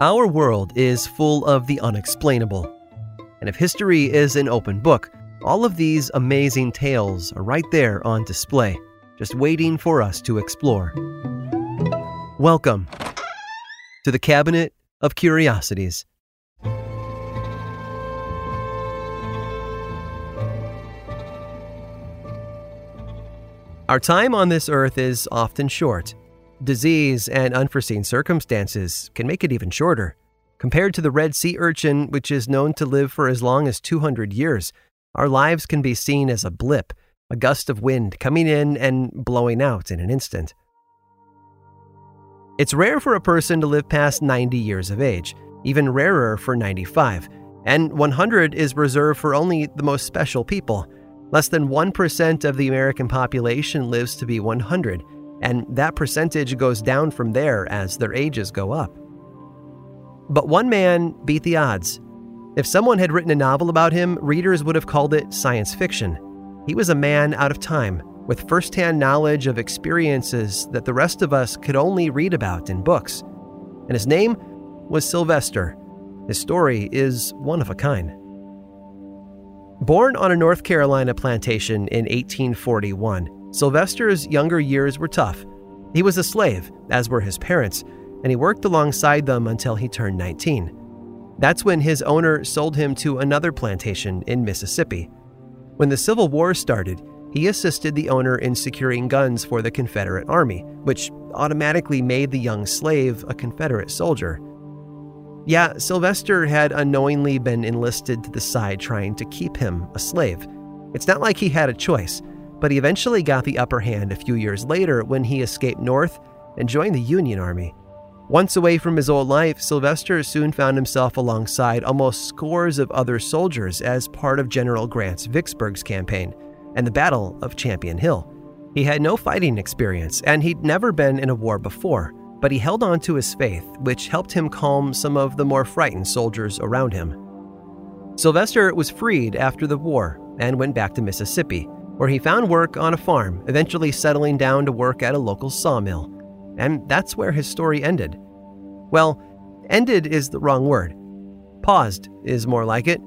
Our world is full of the unexplainable. And if history is an open book, all of these amazing tales are right there on display, just waiting for us to explore. Welcome to the Cabinet of Curiosities. Our time on this earth is often short. Disease and unforeseen circumstances can make it even shorter. Compared to the red sea urchin, which is known to live for as long as 200 years, our lives can be seen as a blip, a gust of wind coming in and blowing out in an instant. It's rare for a person to live past 90 years of age, even rarer for 95, and 100 is reserved for only the most special people. Less than 1% of the American population lives to be 100, and that percentage goes down from there as their ages go up. But one man beat the odds. If someone had written a novel about him, readers would have called it science fiction. He was a man out of time, with firsthand knowledge of experiences that the rest of us could only read about in books. And his name was Sylvester. His story is one of a kind. Born on a North Carolina plantation in 1841, Sylvester's younger years were tough. He was a slave, as were his parents, and he worked alongside them until he turned 19. That's when his owner sold him to another plantation in Mississippi. When the Civil War started, he assisted the owner in securing guns for the Confederate Army, which automatically made the young slave a Confederate soldier. Yeah, Sylvester had unknowingly been enlisted to the side trying to keep him a slave. It's not like he had a choice, but he eventually got the upper hand a few years later when he escaped north and joined the Union Army. Once away from his old life, Sylvester soon found himself alongside almost scores of other soldiers as part of General Grant's Vicksburg's campaign and the Battle of Champion Hill. He had no fighting experience, and he'd never been in a war before, but he held on to his faith, which helped him calm some of the more frightened soldiers around him. Sylvester was freed after the war and went back to Mississippi, where he found work on a farm, eventually settling down to work at a local sawmill. And that's where his story ended. Well, ended is the wrong word. Paused is more like it.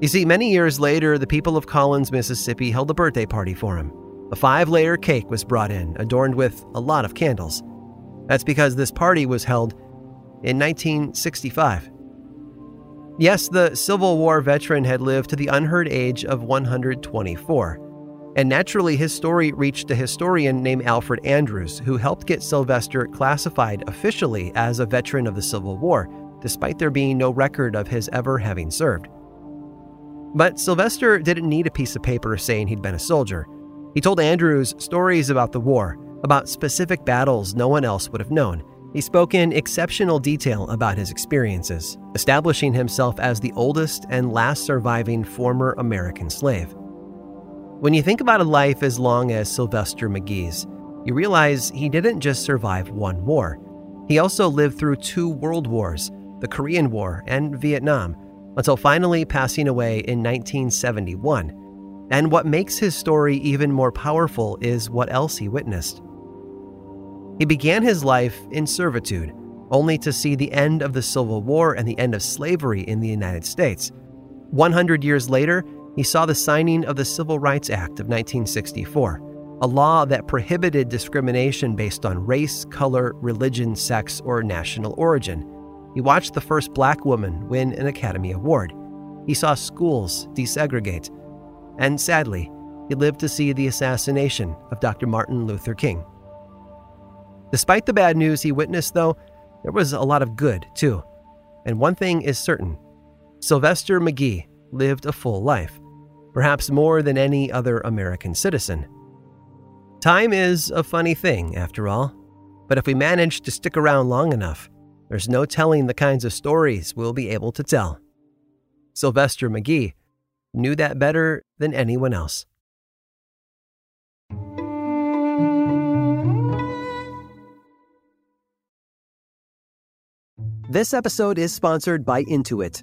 You see, many years later, the people of Collins, Mississippi held a birthday party for him. A five layer cake was brought in, adorned with a lot of candles. That's because this party was held in 1965. Yes, the Civil War veteran had lived to the unheard age of 124. And naturally, his story reached a historian named Alfred Andrews, who helped get Sylvester classified officially as a veteran of the Civil War, despite there being no record of his ever having served. But Sylvester didn't need a piece of paper saying he'd been a soldier. He told Andrews stories about the war, about specific battles no one else would have known. He spoke in exceptional detail about his experiences, establishing himself as the oldest and last surviving former American slave. When you think about a life as long as Sylvester McGee's, you realize he didn't just survive one war. He also lived through two world wars, the Korean War and Vietnam, until finally passing away in 1971. And what makes his story even more powerful is what else he witnessed. He began his life in servitude, only to see the end of the Civil War and the end of slavery in the United States. 100 years later, he saw the signing of the Civil Rights Act of 1964, a law that prohibited discrimination based on race, color, religion, sex, or national origin. He watched the first black woman win an Academy Award. He saw schools desegregate. And sadly, he lived to see the assassination of Dr. Martin Luther King. Despite the bad news he witnessed, though, there was a lot of good, too. And one thing is certain Sylvester McGee lived a full life, perhaps more than any other American citizen. Time is a funny thing, after all, but if we manage to stick around long enough, there's no telling the kinds of stories we'll be able to tell. Sylvester McGee knew that better than anyone else. This episode is sponsored by Intuit.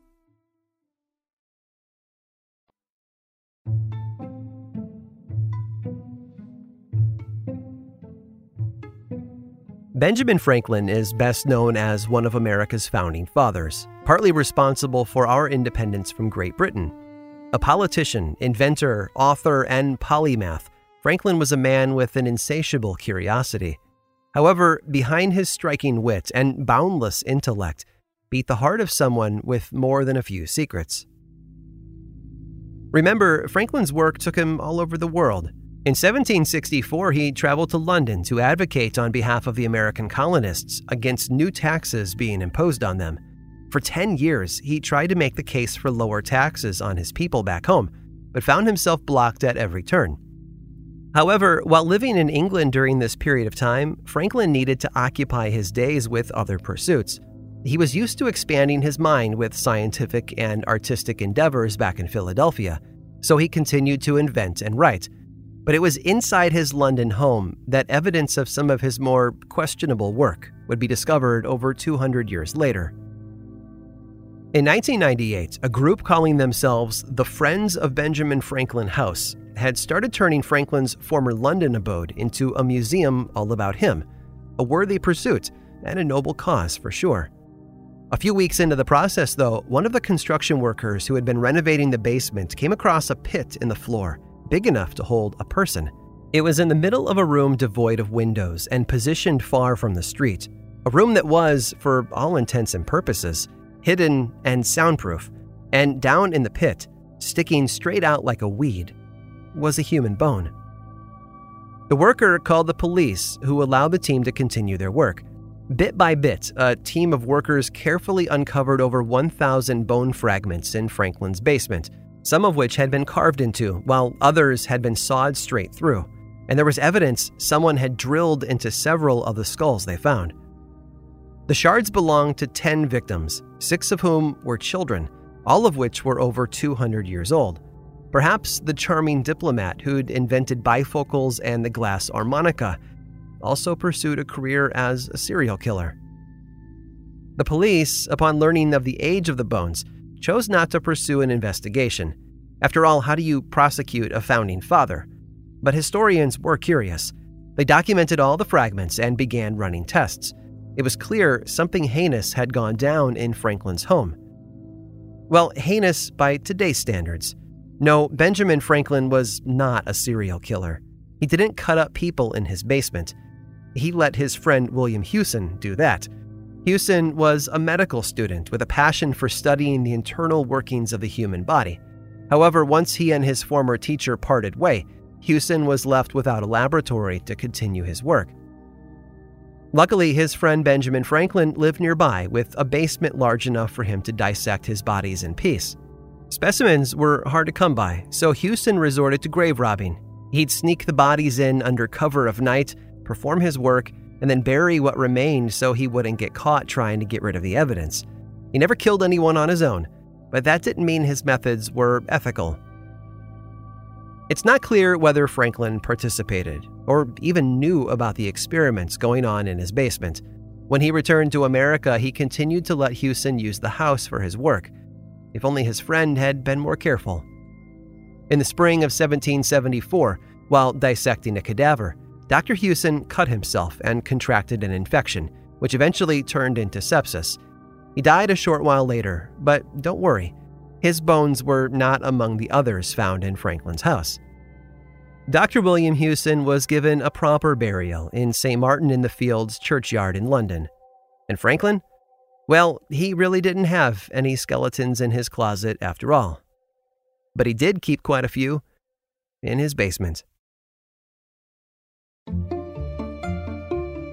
Benjamin Franklin is best known as one of America's founding fathers, partly responsible for our independence from Great Britain. A politician, inventor, author, and polymath, Franklin was a man with an insatiable curiosity. However, behind his striking wit and boundless intellect beat the heart of someone with more than a few secrets. Remember, Franklin's work took him all over the world. In 1764, he traveled to London to advocate on behalf of the American colonists against new taxes being imposed on them. For 10 years, he tried to make the case for lower taxes on his people back home, but found himself blocked at every turn. However, while living in England during this period of time, Franklin needed to occupy his days with other pursuits. He was used to expanding his mind with scientific and artistic endeavors back in Philadelphia, so he continued to invent and write but it was inside his London home that evidence of some of his more questionable work would be discovered over 200 years later. In 1998, a group calling themselves the Friends of Benjamin Franklin House had started turning Franklin's former London abode into a museum all about him, a worthy pursuit and a noble cause for sure. A few weeks into the process, though, one of the construction workers who had been renovating the basement came across a pit in the floor big enough to hold a person. It was in the middle of a room devoid of windows and positioned far from the street, a room that was, for all intents and purposes, hidden and soundproof. And down in the pit, sticking straight out like a weed, was a human bone. The worker called the police, who allowed the team to continue their work. Bit by bit, a team of workers carefully uncovered over 1,000 bone fragments in Franklin's basement some of which had been carved into, while others had been sawed straight through. And there was evidence someone had drilled into several of the skulls they found. The shards belonged to 10 victims, six of whom were children, all of which were over 200 years old. Perhaps the charming diplomat who'd invented bifocals and the glass harmonica also pursued a career as a serial killer. The police, upon learning of the age of the bones, chose not to pursue an investigation. After all, how do you prosecute a founding father? But historians were curious. They documented all the fragments and began running tests. It was clear something heinous had gone down in Franklin's home. Well, heinous by today's standards. No, Benjamin Franklin was not a serial killer. He didn't cut up people in his basement. He let his friend William Hewson do that. Hewson was a medical student with a passion for studying the internal workings of the human body. However, once he and his former teacher parted way, Hewson was left without a laboratory to continue his work. Luckily, his friend Benjamin Franklin lived nearby with a basement large enough for him to dissect his bodies in peace. Specimens were hard to come by, so Hewson resorted to grave robbing. He'd sneak the bodies in under cover of night, perform his work, and then bury what remained so he wouldn't get caught trying to get rid of the evidence. He never killed anyone on his own, but that didn't mean his methods were ethical. It's not clear whether Franklin participated or even knew about the experiments going on in his basement. When he returned to America, he continued to let Hewson use the house for his work. If only his friend had been more careful. In the spring of 1774, while dissecting a cadaver, Dr. Hewson cut himself and contracted an infection, which eventually turned into sepsis. He died a short while later, but don't worry. his bones were not among the others found in Franklin's house. Dr. William Hewson was given a proper burial in St. Martin in the Fields churchyard in London. And Franklin? Well, he really didn't have any skeletons in his closet after all. But he did keep quite a few in his basement.